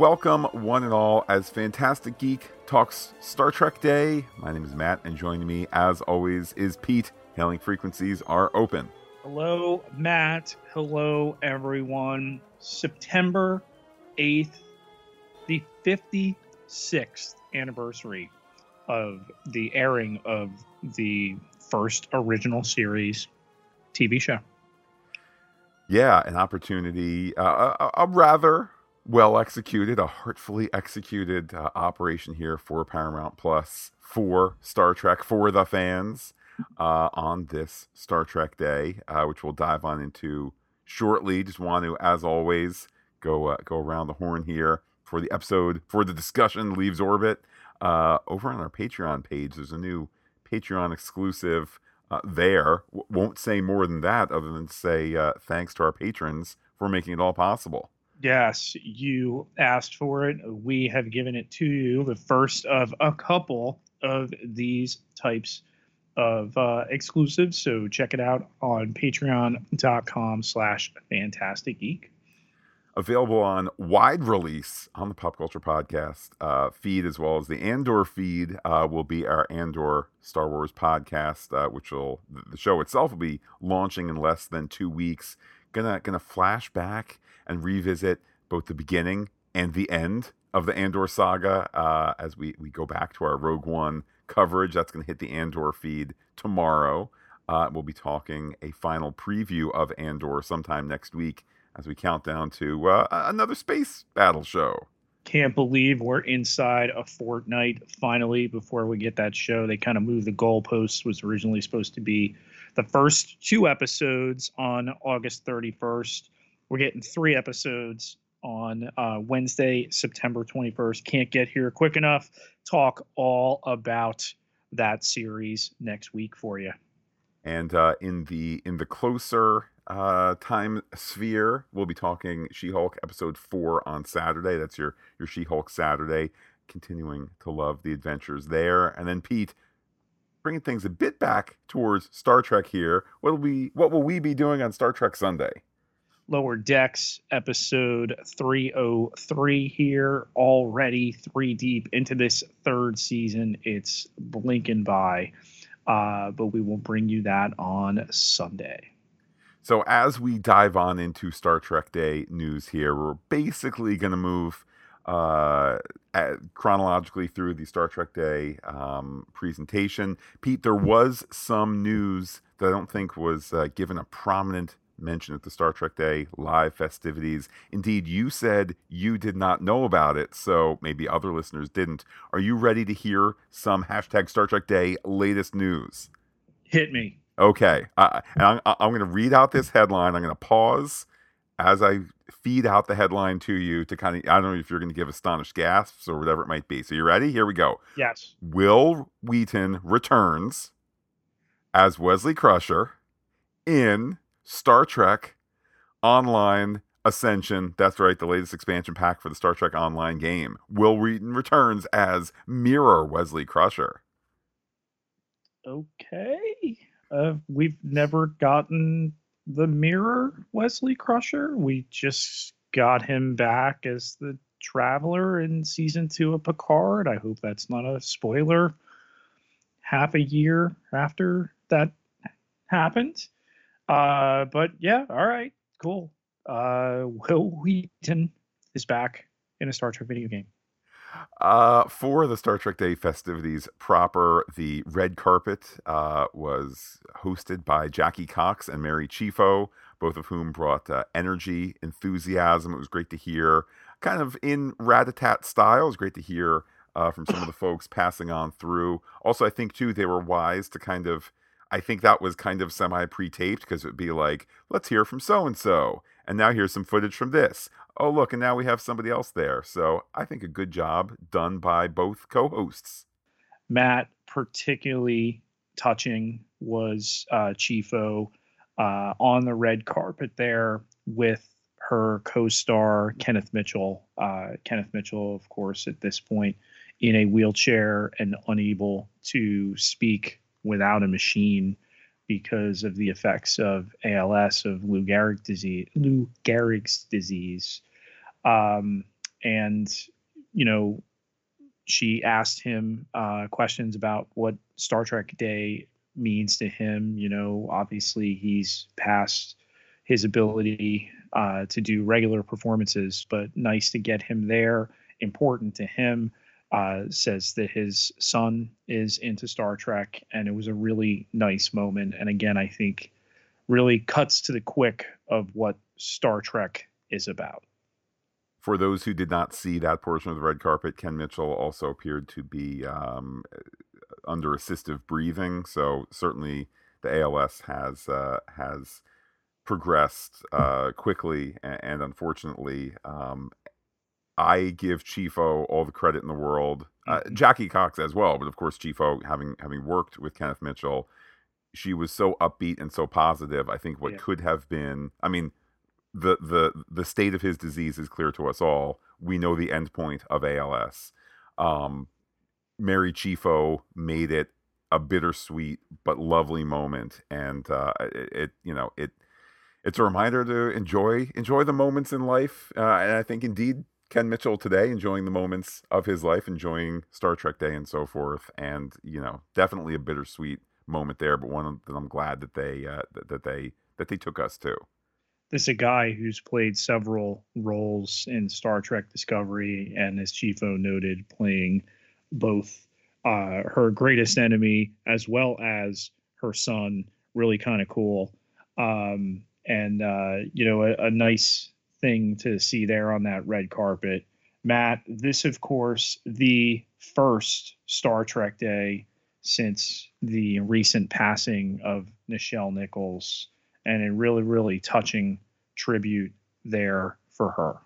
welcome one and all as Fantastic Geek talks Star Trek Day. My name is Matt, and joining me, as always, is Pete. Hailing frequencies are open. Hello, Matt. Hello, everyone. September 8th, the 56th anniversary of the airing of the first original series TV show. Yeah, an opportunity, uh, a, a rather well executed, a heartfully executed uh, operation here for Paramount Plus, for Star Trek, for the fans uh, on this Star Trek Day, uh, which we'll dive on into shortly. Just want to, as always, go uh, go around the horn here for the episode for the discussion leaves orbit. Uh, over on our Patreon page, there's a new Patreon exclusive uh, there. W- won't say more than that, other than say thanks to our patrons for making it all possible. Yes, you asked for it. We have given it to you. The first of a couple of these types of uh, exclusives. So check it out on patreon.com slash fantastic geek. Available on wide release on the Pop Culture Podcast uh, feed, as well as the Andor feed, uh, will be our Andor Star Wars podcast, uh, which will the show itself will be launching in less than two weeks. Gonna gonna flash back and revisit both the beginning and the end of the Andor saga uh, as we, we go back to our Rogue One coverage. That's to hit the Andor feed tomorrow. Uh, we'll be talking a final preview of Andor sometime next week as we count down to uh, another space battle show. Can't believe we're inside a fortnight finally before we get that show. They kind of moved the goalposts. Was originally supposed to be the first two episodes on August 31st. We're getting three episodes on uh, Wednesday, September 21st. Can't get here quick enough. Talk all about that series next week for you. And uh, in the in the closer uh, time sphere, we'll be talking She-Hulk episode four on Saturday. That's your your She-Hulk Saturday. Continuing to love the adventures there, and then Pete bringing things a bit back towards Star Trek here. What will we what will we be doing on Star Trek Sunday? Lower Decks episode 303 here, already three deep into this third season. It's blinking by, uh, but we will bring you that on Sunday. So, as we dive on into Star Trek Day news here, we're basically going to move uh, chronologically through the Star Trek Day um, presentation. Pete, there was some news that I don't think was uh, given a prominent mention at the Star Trek Day live festivities. Indeed, you said you did not know about it, so maybe other listeners didn't. Are you ready to hear some hashtag Star Trek Day latest news? Hit me. Okay. Uh, and I'm, I'm going to read out this headline. I'm going to pause as I feed out the headline to you to kind of, I don't know if you're going to give astonished gasps or whatever it might be. So you ready? Here we go. Yes. Wil Wheaton returns as Wesley Crusher in Star Trek Online Ascension. That's right, the latest expansion pack for the Star Trek Online game. Wil Wheaton returns as Mirror Wesley Crusher. Okay. Uh, we've never gotten the Mirror Wesley Crusher. We just got him back as the Traveler in season two of Picard. I hope that's not a spoiler. Half a year after that happened. Uh, but yeah, all right, cool. Uh, Wil Wheaton is back in a Star Trek video game. Uh, for the Star Trek Day festivities proper, the red carpet uh, was hosted by Jackie Cox and Mary Chieffo, both of whom brought uh, energy, enthusiasm. It was great to hear, kind of in Ratatat style. It was great to hear uh, from some of the folks passing on through. Also, I think too they were wise to kind of I think that was kind of semi pre taped because it would be like, let's hear from so and so. And now here's some footage from this. Oh, look, and now we have somebody else there. So I think a good job done by both co hosts. Matt, particularly touching was uh, Chieffo uh, on the red carpet there with her co star, Kenneth Mitchell. Uh, Kenneth Mitchell, of course, at this point in a wheelchair and unable to speak without a machine because of the effects of ALS, of Lou Gehrig disease. Lou Gehrig's disease. Um, and you know, she asked him uh, questions about what Star Trek Day means to him. You know, obviously he's past his ability uh, to do regular performances, but nice to get him there. Important to him. Uh, says that his son is into Star Trek, and it was a really nice moment. And again, I think really cuts to the quick of what Star Trek is about. For those who did not see that portion of the red carpet, Ken Mitchell also appeared to be um, under assistive breathing. So certainly the ALS has uh, has progressed uh, quickly, and, and unfortunately, um, I give Chieffo all the credit in the world. Uh, mm-hmm. Jackie Cox as well, but of course, Chieffo having having worked with Kenneth Mitchell, she was so upbeat and so positive. I think what yeah. could have been, I mean, the the the state of his disease is clear to us all. We know the end point of ALS. Um, Mary Chieffo made it a bittersweet but lovely moment, and uh, it, it, you know it it's a reminder to enjoy enjoy the moments in life, uh, and I think indeed Ken Mitchell today enjoying the moments of his life, enjoying Star Trek Day and so forth, and you know definitely a bittersweet moment there, but one that I'm glad that they uh, that they that they took us to. This is a guy who's played several roles in Star Trek Discovery, and as Chieffo noted, playing both uh, her greatest enemy as well as her son. Really kind of cool. Um, and, uh, you know, a, a nice thing to see there on that red carpet. Matt, this, of course, the first Star Trek day since the recent passing of Nichelle Nichols, and a really, really touching tribute there for her.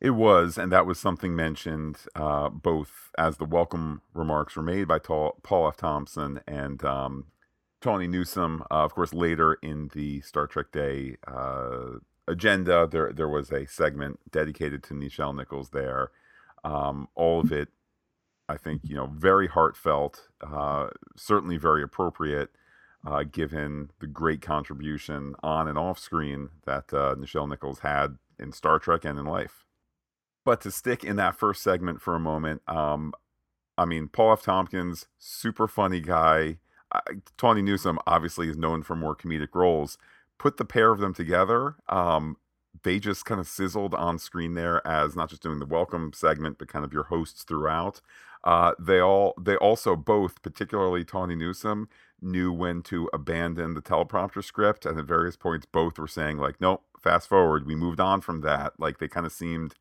It was, and that was something mentioned uh, both as the welcome remarks were made by Paul F. Tompkins and um, Tawny Newsome. Uh, of course, later in the Star Trek Day uh, agenda, there there was a segment dedicated to Nichelle Nichols. There, um, all of it, I think, you know, very heartfelt, uh, certainly very appropriate. Uh, given the great contribution on and off screen that uh, Nichelle Nichols had in Star Trek and in life. But to stick in that first segment for a moment, um, I mean, Paul F. Tompkins, super funny guy. Uh, Tawny Newsome obviously is known for more comedic roles. Put the pair of them together, um, they just kind of sizzled on screen there as not just doing the welcome segment, but kind of your hosts throughout. Uh, they all, they also both, particularly Tawny Newsome, knew when to abandon the teleprompter script, and at various points, both were saying like, "Nope, fast forward. We moved on from that." Like they kind of seemed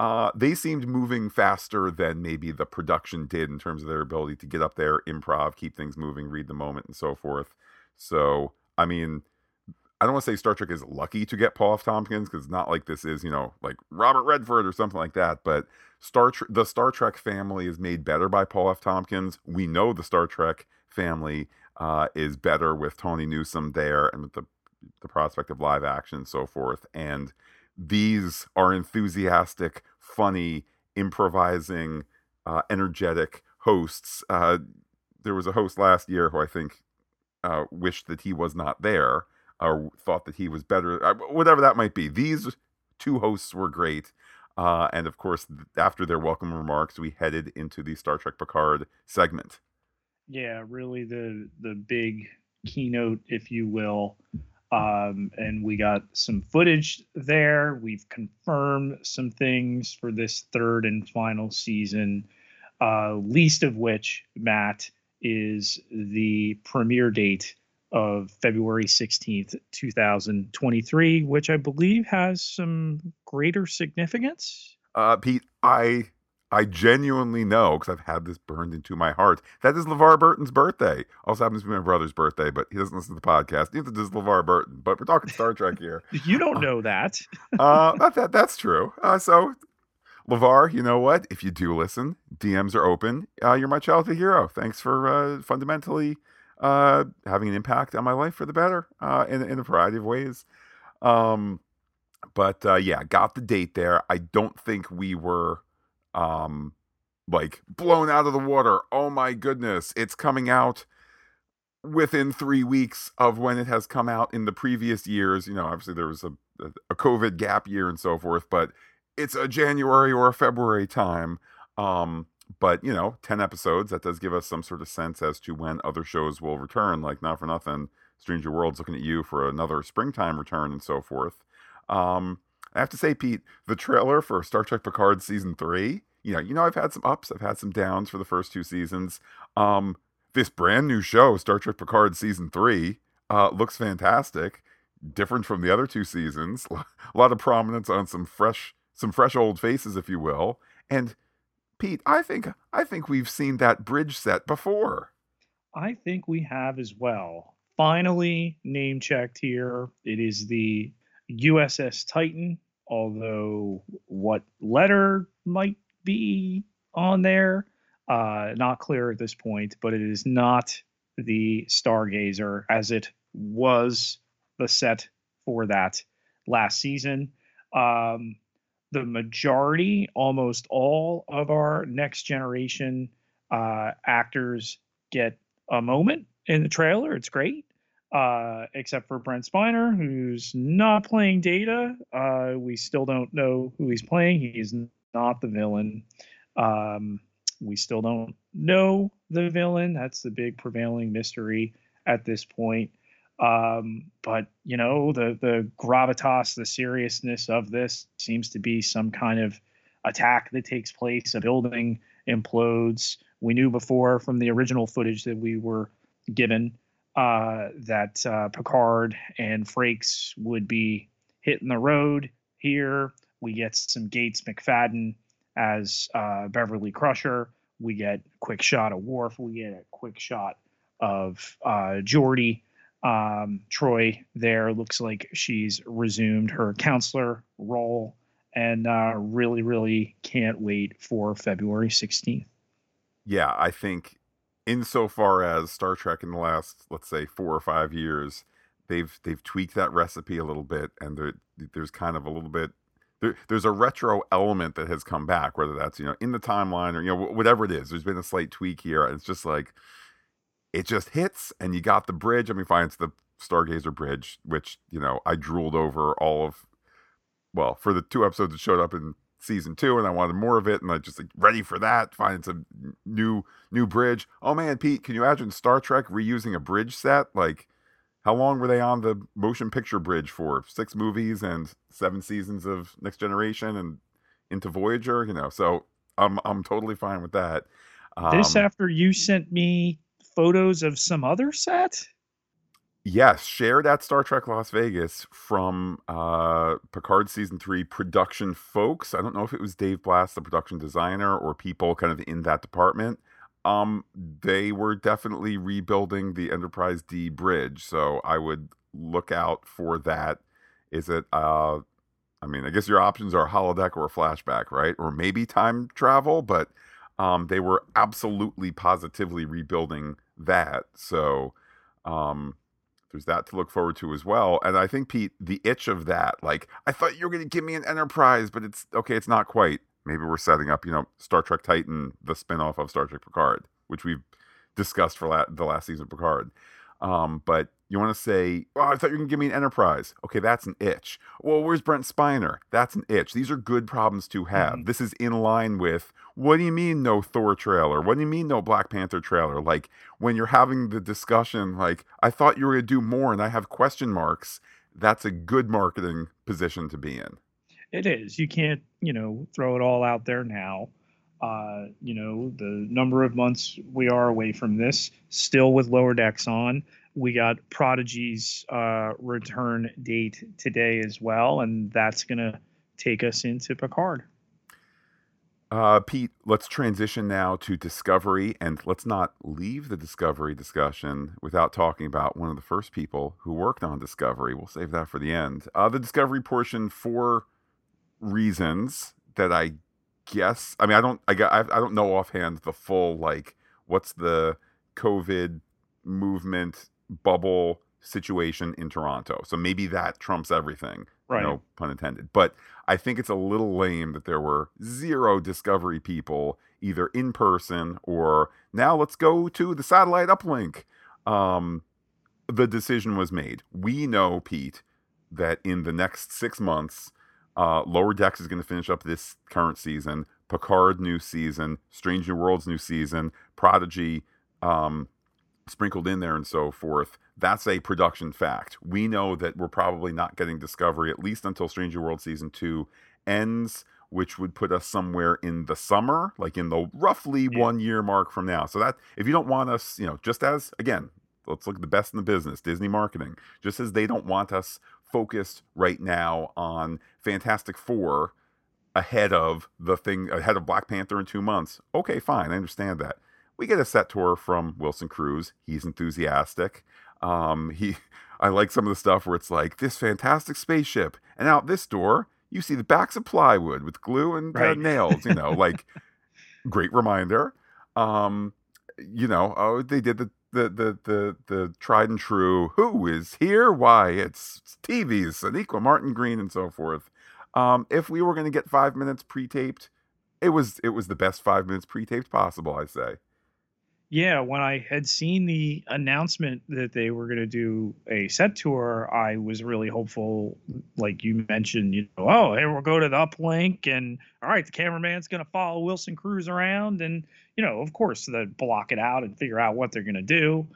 uh, they seemed moving faster than maybe the production did in terms of their ability to get up there, improv, keep things moving, read the moment, and so forth. So, I mean, I don't want to say Star Trek is lucky to get Paul F. Tompkins because not like this is, you know, like Robert Redford or something like that. But Star Trek, the Star Trek family is made better by Paul F. Tompkins. We know the Star Trek family uh, is better with Tawny Newsome there and with the the prospect of live action and so forth. And these are enthusiastic, funny, improvising, uh, energetic hosts. Uh, there was a host last year who I think uh, wished that he was not there or thought that he was better, uh, whatever that might be. These two hosts were great. Uh, and of course, after their welcome remarks, we headed into the Star Trek Picard segment. Yeah, really the the big keynote, if you will, um, and we got some footage there. We've confirmed some things for this third and final season, uh, least of which, Matt, is the premiere date of February 16th, 2023, which I believe has some greater significance. Uh, Pete, I I genuinely know because I've had this burned into my heart. That is LeVar Burton's birthday. Also happens to be my brother's birthday, but he doesn't listen to the podcast. Neither does LeVar Burton. But we're talking Star Trek here. you don't know that. uh, that, that that's true. Uh, so, LeVar, you know what? If you do listen, DMs are open. Uh, you're my childhood hero. Thanks for uh, fundamentally uh, having an impact on my life for the better uh, in in a variety of ways. Um, but uh, yeah, got the date there. I don't think we were um like blown out of the water. Oh my goodness, it's coming out within 3 weeks of when it has come out in the previous years. You know, obviously there was a a COVID gap year and so forth, but it's a January or a February time. Um, but you know, ten episodes that does give us some sort of sense as to when other shows will return. Like not for nothing, Strange New Worlds looking at you for another springtime return and so forth. Um, I have to say, Pete, the trailer for Star Trek Picard season three. You know, you know, I've had some ups, I've had some downs for the first two seasons. Um, this brand new show, Star Trek Picard season three, uh, looks fantastic. Different from the other two seasons. A lot of prominence on some fresh, some fresh old faces, if you will. And Pete, I think I think we've seen that bridge set before. I think we have as well. Finally, name checked here. It is the USS Titan, although what letter might be on there, uh, not clear at this point, but it is not the Stargazer as it was the set for that last season. Um, the majority, almost all of our next generation uh, actors get a moment in the trailer. It's great, uh, except for Brent Spiner, who's not playing Data. Uh, we still don't know who he's playing. He's not the villain. Um, we still don't know the villain. That's the big prevailing mystery at this point. Um, but you know, the the gravitas, the seriousness of this seems to be some kind of attack that takes place. A building implodes. We knew before from the original footage that we were given uh, that uh, Picard and Frakes would be hitting the road here. We get some Gates McFadden as uh, Beverly Crusher. We get a quick shot of Worf. We get a quick shot of uh, Geordi um, Troi there looks like she's resumed her counselor role and uh, really, really can't wait for February 16th. Yeah, I think insofar as Star Trek in the last, let's say, four or five years, they've they've tweaked that recipe a little bit, and there, there's kind of a little bit there, there's a retro element that has come back, whether that's you know in the timeline or you know whatever it is. There's been a slight tweak here, and it's just like it just hits and you got the bridge. I mean, fine, it's the Stargazer Bridge, which, you know, I drooled over all of, well, for the two episodes that showed up in season two, and I wanted more of it, and I just like ready for that. Find some new new bridge. Oh man, Pete, can you imagine Star Trek reusing a bridge set? Like, how long were they on the motion picture bridge for? Six movies and seven seasons of Next Generation and into Voyager. You know, so I'm I'm totally fine with that. Um, this after you sent me photos of some other set? Yes, shared at Star Trek Las Vegas from uh, Picard season three production folks. I don't know if it was Dave Blass, the production designer, or people kind of in that department. Um, they were definitely rebuilding the Enterprise D bridge, so I would look out for that. Is it? Uh, I mean, I guess your options are holodeck or a flashback, right? Or maybe time travel, but um, they were absolutely positively rebuilding that. So um, there's that to look forward to as well. And I think Pete, the itch of that, like I thought you were going to give me an Enterprise, but it's okay, it's not quite. Maybe we're setting up, you know, Star Trek Titan, the spinoff of Star Trek Picard, which we've discussed for la- the last season of Picard. Um, but you want to say, oh, I thought you were going to give me an Enterprise. Okay, that's an itch. Well, where's Brent Spiner? That's an itch. These are good problems to have. Mm-hmm. This is in line with what do you mean no Thor trailer? What do you mean no Black Panther trailer? Like when you're having the discussion, like, I thought you were going to do more and I have question marks. That's a good marketing position to be in. It is. You can't, you know, throw it all out there now. Uh, you know, the number of months we are away from this, still with lower decks on we got Prodigy's uh, return date today as well, and that's going to take us into Picard. Uh, Pete, let's transition now to Discovery, and let's not leave the Discovery discussion without talking about one of the first people who worked on Discovery. We'll save that for the end. Uh, the Discovery portion for reasons that I guess. I mean, I don't. I got. I don't know offhand the full like what's the COVID movement bubble situation in Toronto. So maybe that trumps everything. Right. No pun intended. But I think it's a little lame that there were zero Discovery people either in person or now let's go to the satellite uplink. Um, the decision was made. We know, Pete, that in the next six months, Uh, Lower Decks is going to finish up this current season. Picard new season. Strange New Worlds new season. Prodigy um, sprinkled in there and so forth. That's a production fact. We know that we're probably not getting Discovery at least until Strange New World season two ends, which would put us somewhere in the summer, like in the roughly yeah. one year mark from now. So that if you don't want us, you know, just as again, let's look at the best in the business, Disney marketing, just as they don't want us focused right now on Fantastic Four ahead of the thing ahead of Black Panther in two months. Okay, fine, I understand that. We get a set tour from Wilson Cruz. He's enthusiastic. Um, he, I like some of the stuff where it's like this fantastic spaceship, and out this door you see the backs of plywood with glue and uh, right. uh, nails. You know, like great reminder. Um, you know, oh, they did the the the the the tried and true. Who is here? Why? It's, TV's Sonequa Martin Green and so forth. Um, if we were going to get five minutes pre-taped, it was it was the best five minutes pre-taped possible. I say. Yeah, when I had seen the announcement that they were going to do a set tour, I was really hopeful. Like you mentioned, you know, oh, hey, we'll go to the uplink, and all right, the cameraman's going to follow Wilson Cruz around, and you know, of course, they block it out and figure out what they're going to do.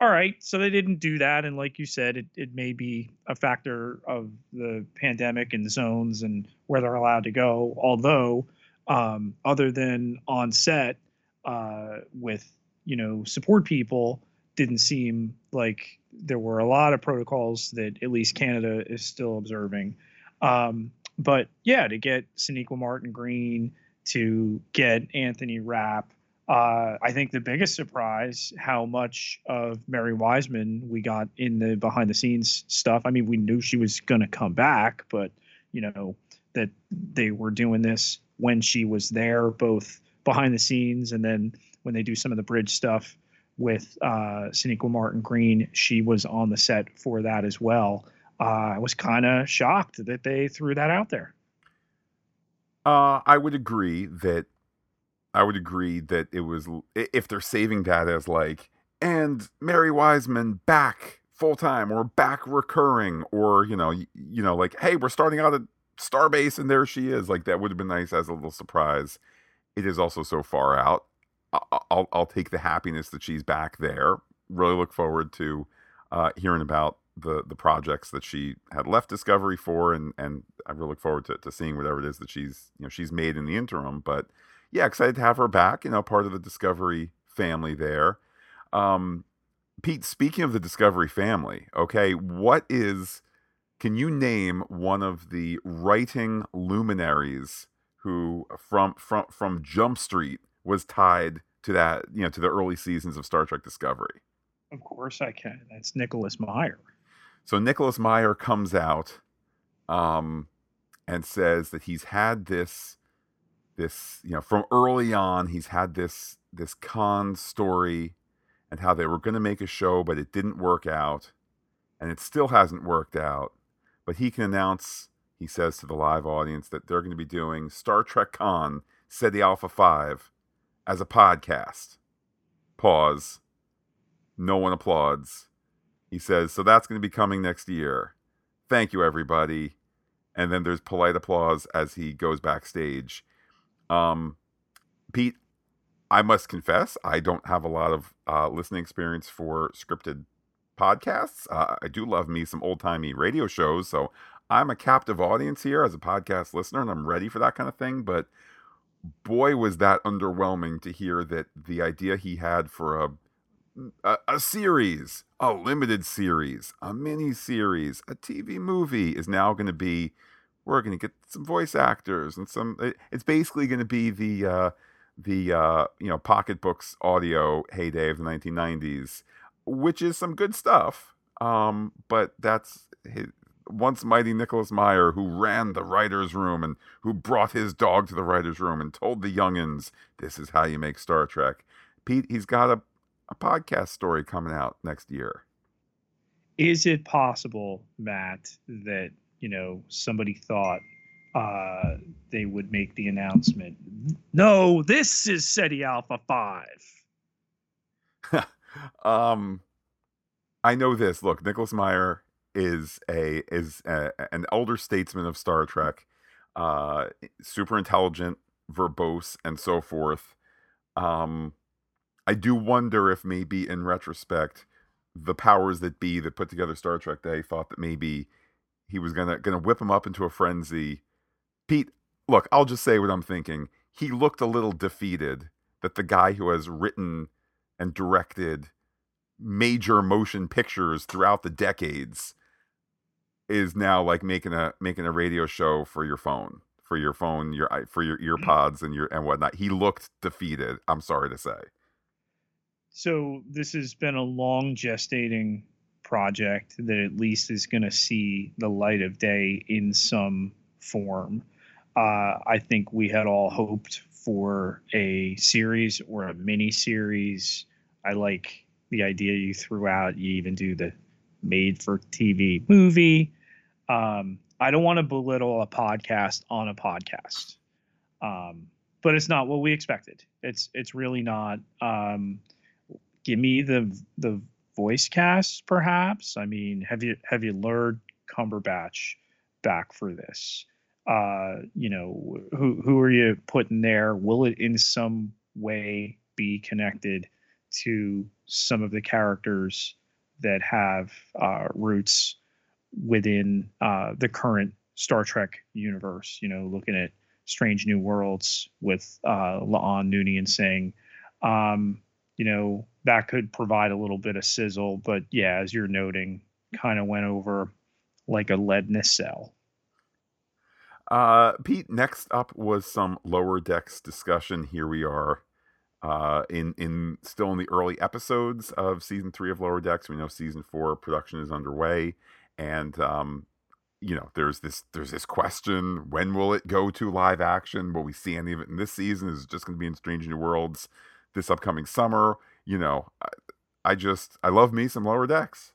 All right, so they didn't do that, and like you said, it, it may be a factor of the pandemic and zones and where they're allowed to go. Although, um, other than on set uh, with you know support people didn't seem like there were a lot of protocols that at least Canada is still observing. Um, but yeah, to get Sonequa Martin Green, to get Anthony Rapp, uh, I think the biggest surprise how much of Mary Wiseman we got in the behind the scenes stuff. I mean, we knew she was going to come back, but you know that they were doing this when she was there, both behind the scenes and then when they do some of the bridge stuff with uh, Sonequa Martin Green, she was on the set for that as well. Uh, I was kind of shocked that they threw that out there. Uh, I would agree that I would agree that it was if they're saving that as like and Mary Wiseman back full time or back recurring or you know you, you know like hey we're starting out at Starbase and there she is like that would have been nice as a little surprise. It is also so far out I'll I'll take the happiness that she's back there. Really look forward to uh, hearing about the the projects that she had left Discovery for, and and I really look forward to, to seeing whatever it is that she's you know she's made in the interim. But yeah, excited to have her back. You know, part of the Discovery family there. Um, Pete, speaking of the Discovery family, okay, what is? Can you name one of the writing luminaries who from from from Jump Street was tied to that, you know, to the early seasons of Star Trek Discovery. Of course I can. That's Nicholas Meyer. So Nicholas Meyer comes out um, and says that he's had this this, you know, from early on, he's had this this Khan story and how they were going to make a show, but it didn't work out, and it still hasn't worked out. But he can announce, he says to the live audience, that they're going to be doing Star Trek Khan, Ceti Alpha 5, as a podcast. Pause. No one applauds. He says, So that's going to be coming next year. Thank you, everybody. And then there's polite applause as he goes backstage. Um, Pete, I must confess, I don't have a lot of uh, listening experience for scripted podcasts. Uh, I do love me some old timey radio shows. So I'm a captive audience here as a podcast listener, and I'm ready for that kind of thing. But boy was that underwhelming to hear that the idea he had for a a, a series, a limited series, a mini series, a TV movie is now going to be we're going to get some voice actors and some it's basically going to be the uh the uh you know Pocket Books audio heyday of the 1990s which is some good stuff um but that's his, once mighty Nicholas Meyer, who ran the writer's room and who brought his dog to the writer's room and told the youngins, this is how you make Star Trek. Pete, he's got a, a podcast story coming out next year. Is it possible, Matt, that, you know, somebody thought uh, they would make the announcement, no, this is Ceti Alpha 5? um, I know this. Look, Nicholas Meyer is a is a, an elder statesman of Star Trek. uh, super intelligent, verbose, and so forth. Um, I do wonder if maybe in retrospect, the powers that be that put together Star Trek Day thought that maybe he was gonna gonna whip him up into a frenzy. Pete, look, I'll just say what I'm thinking. He looked a little defeated that the guy who has written and directed major motion pictures throughout the decades is now like making a making a radio show for your phone for your phone your for your mm. earpods and your and whatnot he looked defeated i'm sorry to say so this has been a long gestating project that at least is going to see the light of day in some form uh, i think we had all hoped for a series or a mini series i like the idea you threw out. You even do the made for TV movie. Um, I don't want to belittle a podcast on a podcast, um, but it's not what we expected. It's it's really not. Um, give me the the voice cast, perhaps. I mean, have you have you lured Cumberbatch back for this? Uh, you know, who who are you putting there? Will it in some way be connected to some of the characters that have uh, roots within uh, the current Star Trek universe. You know, looking at Strange New Worlds with uh, La'an and saying, um, you know, that could provide a little bit of sizzle. But yeah, as you're noting, kind of went over like a lead nacelle. Uh, Pete, next up was some lower decks discussion. Here we are uh, in in still in the early episodes of season three of Lower Decks. We know season four production is underway, and um, you know there's this there's this question: when will it go to live action? Will we see any of it in this season? Is it just going to be in Strange New Worlds this upcoming summer? You know, I, I just I love me some Lower Decks.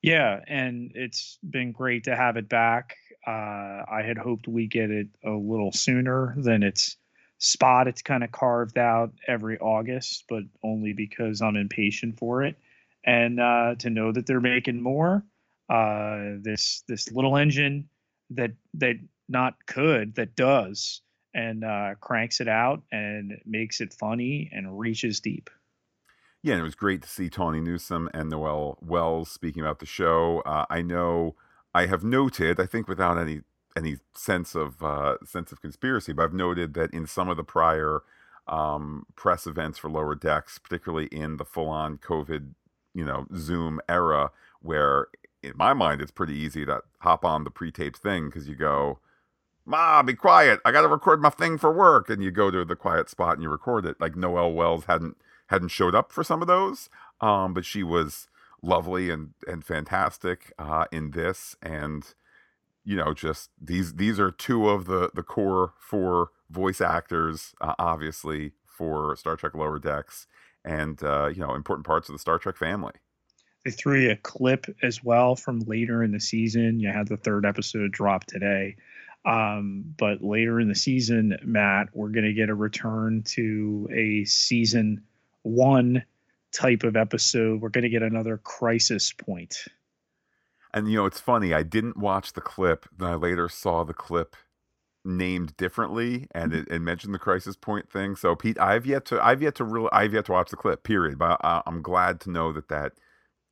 Yeah, and it's been great to have it back. Uh, I had hoped we get it a little sooner than it's spot it's kind of carved out every August, but only because I'm impatient for it. And uh, to know that they're making more, uh, this this little engine that that not could that does and uh, cranks it out and makes it funny and reaches deep. Yeah, and it was great to see Tawny Newsome and Noel Wells speaking about the show. Uh, I know I have noted, I think without any any sense of uh, sense of conspiracy, but I've noted that in some of the prior um, press events for lower decks, particularly in the full-on COVID, you know, Zoom era, where in my mind it's pretty easy to hop on the pre-taped thing because you go, "Ma, be quiet! I got to record my thing for work," and you go to the quiet spot and you record it. Like Noel Wells hadn't hadn't showed up for some of those, um, but she was lovely and and fantastic uh, in this and you know just these these are two of the the core four voice actors uh, obviously for star trek lower decks and uh, you know important parts of the star trek family they threw you a clip as well from later in the season you had the third episode drop today um, but later in the season matt we're going to get a return to a season one type of episode we're going to get another crisis point. and you know, it's funny. I didn't watch the clip. Then I later saw the clip named differently, and it, it mentioned the crisis point thing. So Pete, I've yet to, I've yet to really, I've yet to watch the clip. Period. But I, I'm glad to know that that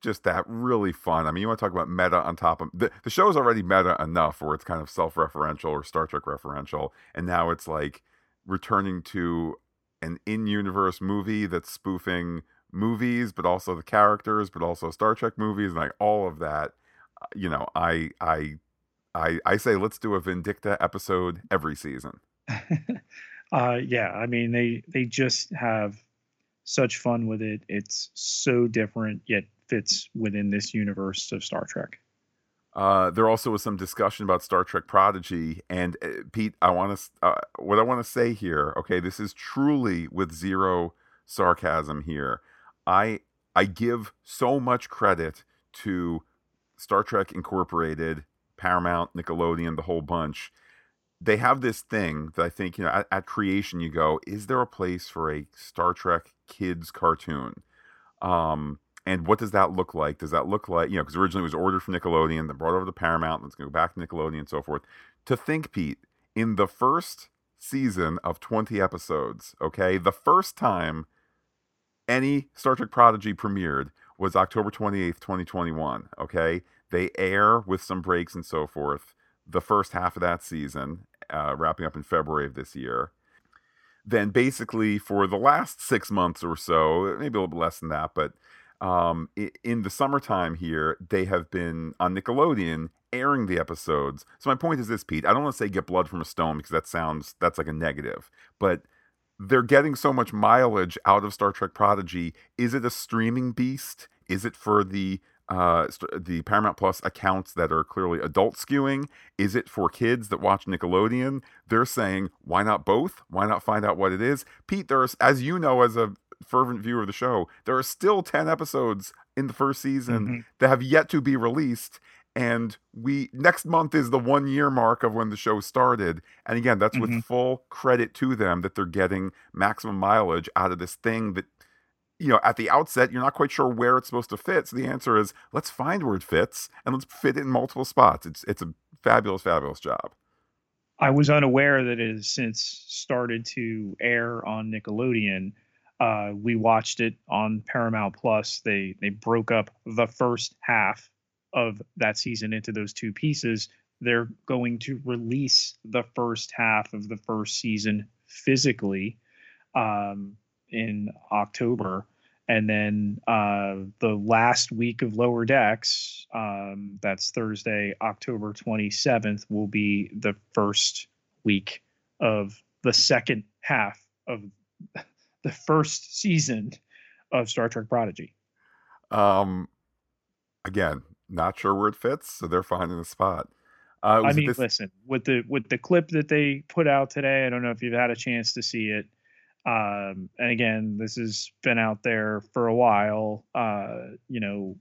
just that really fun. I mean, you want to talk about meta on top of the the show is already meta enough, where it's kind of self-referential or Star Trek referential, and now it's like returning to an in-universe movie that's spoofing movies, but also the characters, but also Star Trek movies, and like all of that you know, I I I I say let's do a Vindicta episode every season. uh, yeah, I mean they they just have such fun with it. It's so different yet fits within this universe of Star Trek. Uh, there also was some discussion about Star Trek Prodigy, and uh, Pete, I want to uh, what I want to say here. Okay, this is truly with zero sarcasm here. I I give so much credit to Star Trek Incorporated, Paramount, Nickelodeon, the whole bunch, they have this thing that I think, you know, at, at creation, you go, is there a place for a Star Trek kids cartoon? Um, and what does that look like? Does that look like, you know, because originally it was ordered from Nickelodeon, then brought over to Paramount, and it's going to go back to Nickelodeon and so forth. To think, Pete, in the first season of 20 episodes, okay, the first time any Star Trek Prodigy premiered was October 28th, 2021, okay? They air with some breaks and so forth the first half of that season, uh, wrapping up in February of this year. Then, basically, for the last six months or so, maybe a little bit less than that, but um, in the summertime here, they have been on Nickelodeon airing the episodes. So my point is this, Pete. I don't want to say get blood from a stone because that sounds that's like a negative, but they're getting so much mileage out of Star Trek Prodigy. Is it a streaming beast? Is it for the uh, the Paramount Plus accounts that are clearly adult skewing? Is it for kids that watch Nickelodeon? They're saying, why not both? Why not find out what it is? Pete, there's, as you know, as a fervent viewer of the show, there are still 10 episodes in the first season mm-hmm. that have yet to be released. And we next month is the one year mark of when the show started. And again, that's mm-hmm. with full credit to them that they're getting maximum mileage out of this thing that you know, at the outset, you're not quite sure where it's supposed to fit. So the answer is let's find where it fits and let's fit it in multiple spots. It's it's a fabulous, fabulous job. I was unaware that it has since started to air on Nickelodeon. Uh, we watched it on Paramount Plus. They they broke up the first half of that season into those two pieces. They're going to release the first half of the first season physically. Um, in October. And then uh, the last week of Lower Decks, um, that's Thursday, October 27th, will be the first week of the second half of the first season of Star Trek Prodigy. Um, again, not sure where it fits, so they're finding a spot. Uh, I mean, this... listen with the with the clip that they put out today. I don't know if you've had a chance to see it. Um, and again, this has been out there for a while. Uh, you know,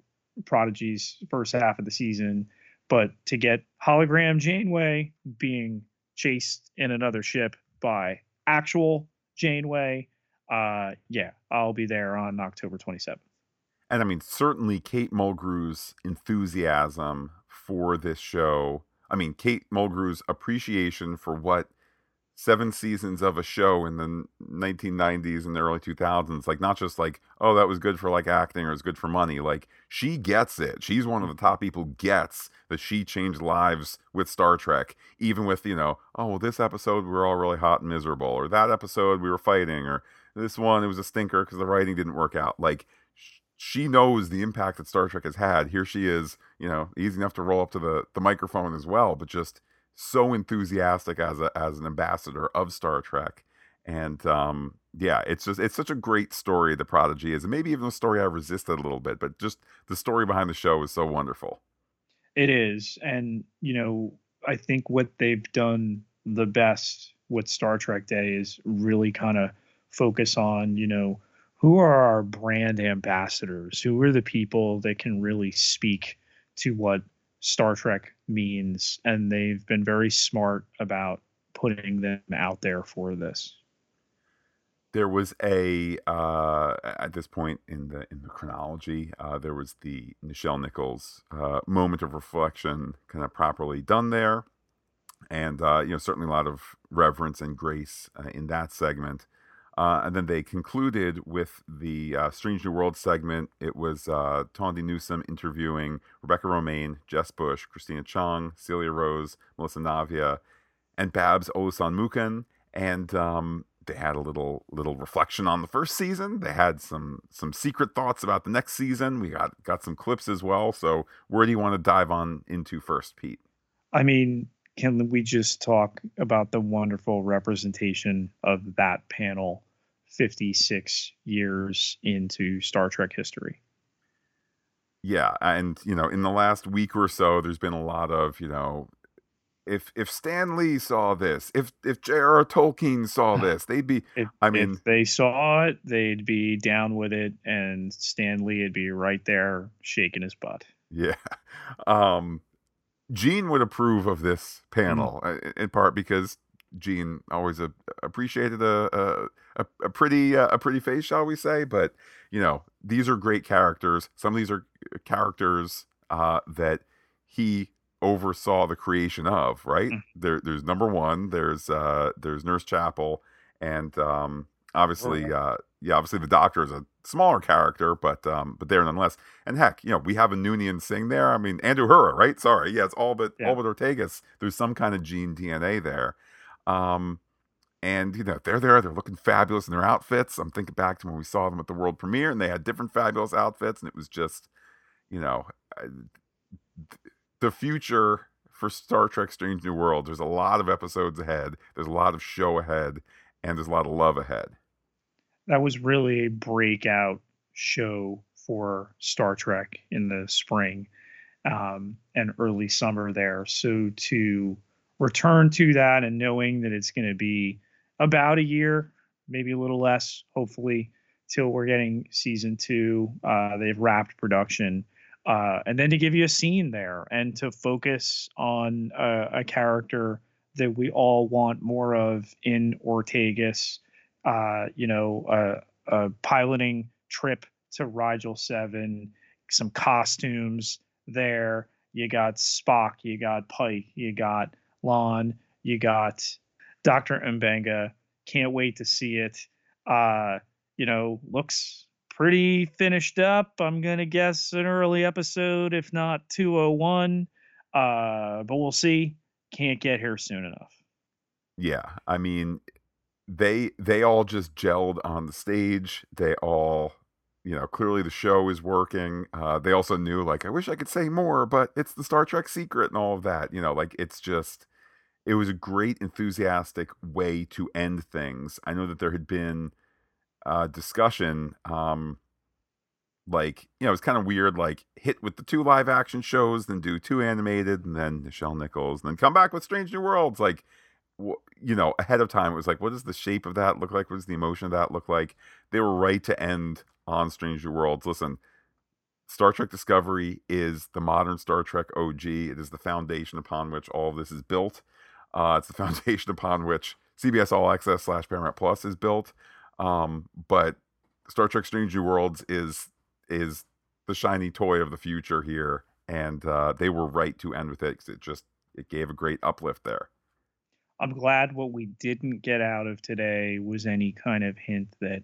Prodigy's first half of the season, but to get hologram Janeway being chased in another ship by actual Janeway, uh, yeah, I'll be there on October 27th. And I mean, certainly Kate Mulgrew's enthusiasm for this show. I mean, Kate Mulgrew's appreciation for what seven seasons of a show in the 1990s and the early 2000s like not just like oh that was good for like acting or it's good for money like she gets it she's one of the top people gets that she changed lives with star trek even with you know oh well this episode we were all really hot and miserable or that episode we were fighting or this one it was a stinker because the writing didn't work out like she knows the impact that star trek has had here she is you know easy enough to roll up to the the microphone as well but just so enthusiastic as a as an ambassador of Star Trek. And um, yeah, it's just it's such a great story. The Prodigy is, and maybe even a story I resisted a little bit, but just the story behind the show is so wonderful. It is, and you know, I think what they've done the best with Star Trek Day is really kind of focus on, you know, who are our brand ambassadors? Who are the people that can really speak to what Star Trek means, and they've been very smart about putting them out there for this. There was a uh, at this point in the in the chronology, uh, there was the Nichelle Nichols uh, moment of reflection, kind of properly done there, and uh, you know certainly a lot of reverence and grace uh, in that segment. Uh, and then they concluded with the uh, Strange New World segment. It was uh, Tawny Newsome interviewing Rebecca Romijn, Jess Bush, Christina Chong, Celia Rose, Melissa Navia, and Babs Olusanmokun. And um, they had a little little reflection on the first season. They had some some secret thoughts about the next season. We got got some clips as well. So where do you want to dive on into first, Pete? I mean, can we just talk about the wonderful representation of that panel 56 years into Star Trek history? Yeah, and you know, in the last week or so there's been a lot of, you know, if if Stan Lee saw this, if if J.R.R. Tolkien saw this, they'd be. if, I mean, if they saw it, they'd be down with it, and Stan Lee would be right there shaking his butt. Yeah, um, Gene would approve of this panel mm. in part because Gene always a, appreciated a a, a pretty uh, a pretty face, shall we say? But you know, these are great characters. Some of these are characters uh, that he oversaw the creation of. Right mm. there, there's number one. There's uh, there's Nurse Chapel, and um, obviously, uh, yeah, obviously the Doctor is a smaller character, but um, but there nonetheless. And heck, you know, we have a Noonien Singh there. I mean, Andrew Uhura, right? Sorry, yeah, it's all but yeah. all but Ortegas. There's some kind of gene DNA there. Um, and you know they're there they're looking fabulous in their outfits i'm thinking back to when we saw them at the world premiere and they had different fabulous outfits and it was just you know the future for star trek strange new world there's a lot of episodes ahead there's a lot of show ahead and there's a lot of love ahead that was really a breakout show for star trek in the spring um, and early summer there so to return to that and knowing that it's going to be about a year, maybe a little less, hopefully, till we're getting season two. Uh, they've wrapped production. Uh, and then to give you a scene there and to focus on a, a character that we all want more of in Ortegas, uh, you know, a piloting trip to Rigel 7, some costumes there. You got Spock, you got Pike, you got La'an, you got Dr. Mbenga. Can't wait to see it. Uh, you know, looks pretty finished up. I'm to guess an early episode, if not 201. Uh, but we'll see. Can't get here soon enough. Yeah. I mean, they they all just gelled on the stage. They all you know, clearly the show is working. Uh, they also knew, like, I wish I could say more, but it's the Star Trek secret and all of that. You know, like, it's just, it was a great enthusiastic way to end things i know that there had been uh discussion um like you know it's kind of weird like hit with the two live action shows then do two animated and then nichelle nichols and then come back with strange new worlds like you know ahead of time it was like what does the shape of that look like what does the emotion of that look like they were right to end on strange new worlds listen Star Trek Discovery is the modern Star Trek OG. It is the foundation upon which all of this is built. Uh, it's the foundation upon which CBS All Access slash Paramount Plus is built. Um, but Star Trek: Strange New Worlds is is the shiny toy of the future here, and uh, they were right to end with it because it just it gave a great uplift there. I'm glad what we didn't get out of today was any kind of hint that,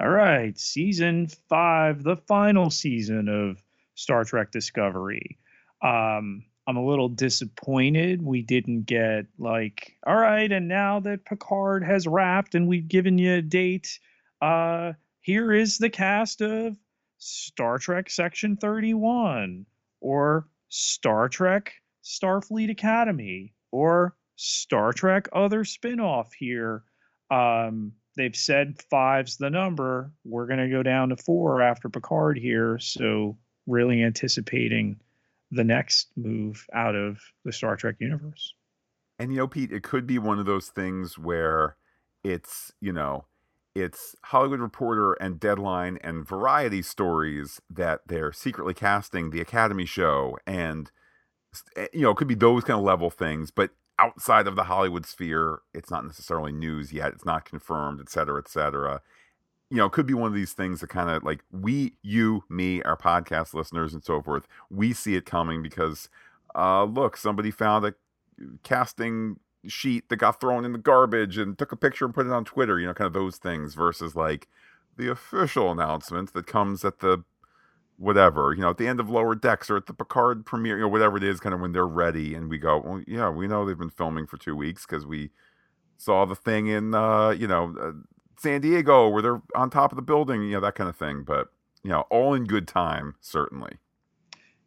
all right, season five, the final season of Star Trek Discovery. Um, I'm a little disappointed we didn't get like, all right, and now that Picard has wrapped and we've given you a date, uh, here is the cast of Star Trek Section 31 or Star Trek Starfleet Academy or Star Trek other spinoff here. Um, they've said five's the number. We're going to go down to four after Picard here. So, really anticipating the next move out of the Star Trek universe. And you know, Pete, it could be one of those things where it's, you know, it's Hollywood Reporter and Deadline and Variety stories that they're secretly casting the Academy show and eh, you know, it could be those kind of level things, but outside of the Hollywood sphere, it's not necessarily news yet. It's not confirmed, et cetera, et cetera you know, it could be one of these things that kind of like we, you, me, our podcast listeners, and so forth, we see it coming because, uh, look, somebody found a casting sheet that got thrown in the garbage and took a picture and put it on Twitter, you know, kind of those things versus like the official announcement that comes at the whatever, you know, at the end of Lower Decks or at the Picard premiere, you know, whatever it is, kind of when they're ready and we go, well, yeah, we know they've been filming for two weeks because we saw the thing in, uh, you know, uh, San Diego where they're on top of the building, you know, that kind of thing. But, you know, all in good time, certainly.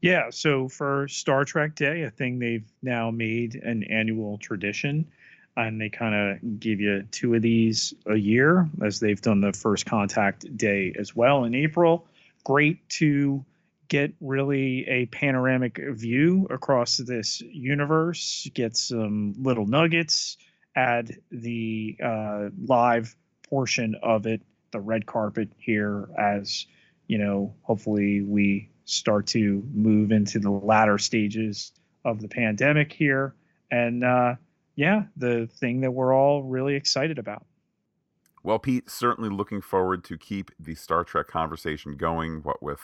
Yeah. So for Star Trek Day, a thing they've now made an annual tradition. And they kind of give you two of these a year, as they've done the first contact day as well in April. Great to get really a panoramic view across this universe, get some little nuggets, add the uh, live portion of it, the red carpet here, as you know, hopefully we start to move into the latter stages of the pandemic here. And uh, yeah, the thing that we're all really excited about. Well, Pete, certainly looking forward to keep the Star Trek conversation going. What with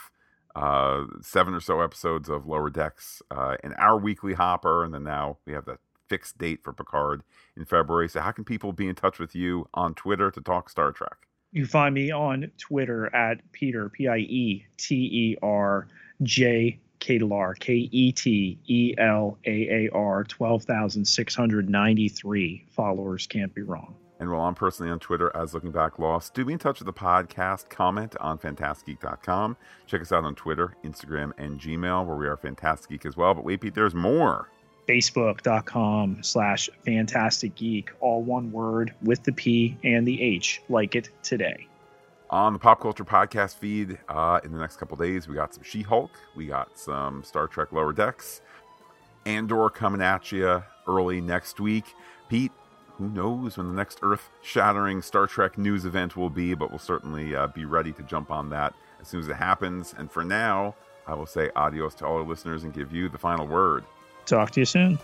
uh, seven or so episodes of Lower Decks uh, in our weekly hopper, and then now we have the fixed date for Picard in February. So, how can people be in touch with you on Twitter to talk Star Trek? You find me on Twitter at Peter P I E T E R J Ketelaar K E T E L A A R twelve thousand six hundred ninety three followers can't be wrong. And while I'm personally on Twitter as Looking Back Lost, do be in touch with the podcast. Comment on fantasticgeek.com. Check us out on Twitter, Instagram, and Gmail, where we are Fantastic Geek as well. But wait, Pete, there's more. Facebook.com slash Fantastic Geek, all one word with the P and the H, like it today. On the Pop Culture Podcast feed uh, in the next couple days, we got some She Hulk, we got some Star Trek Lower Decks, Andor coming at you early next week. Pete, who knows when the next earth shattering Star Trek news event will be, but we'll certainly uh, be ready to jump on that as soon as it happens. And for now, I will say adios to all our listeners and give you the final word. Talk to you soon.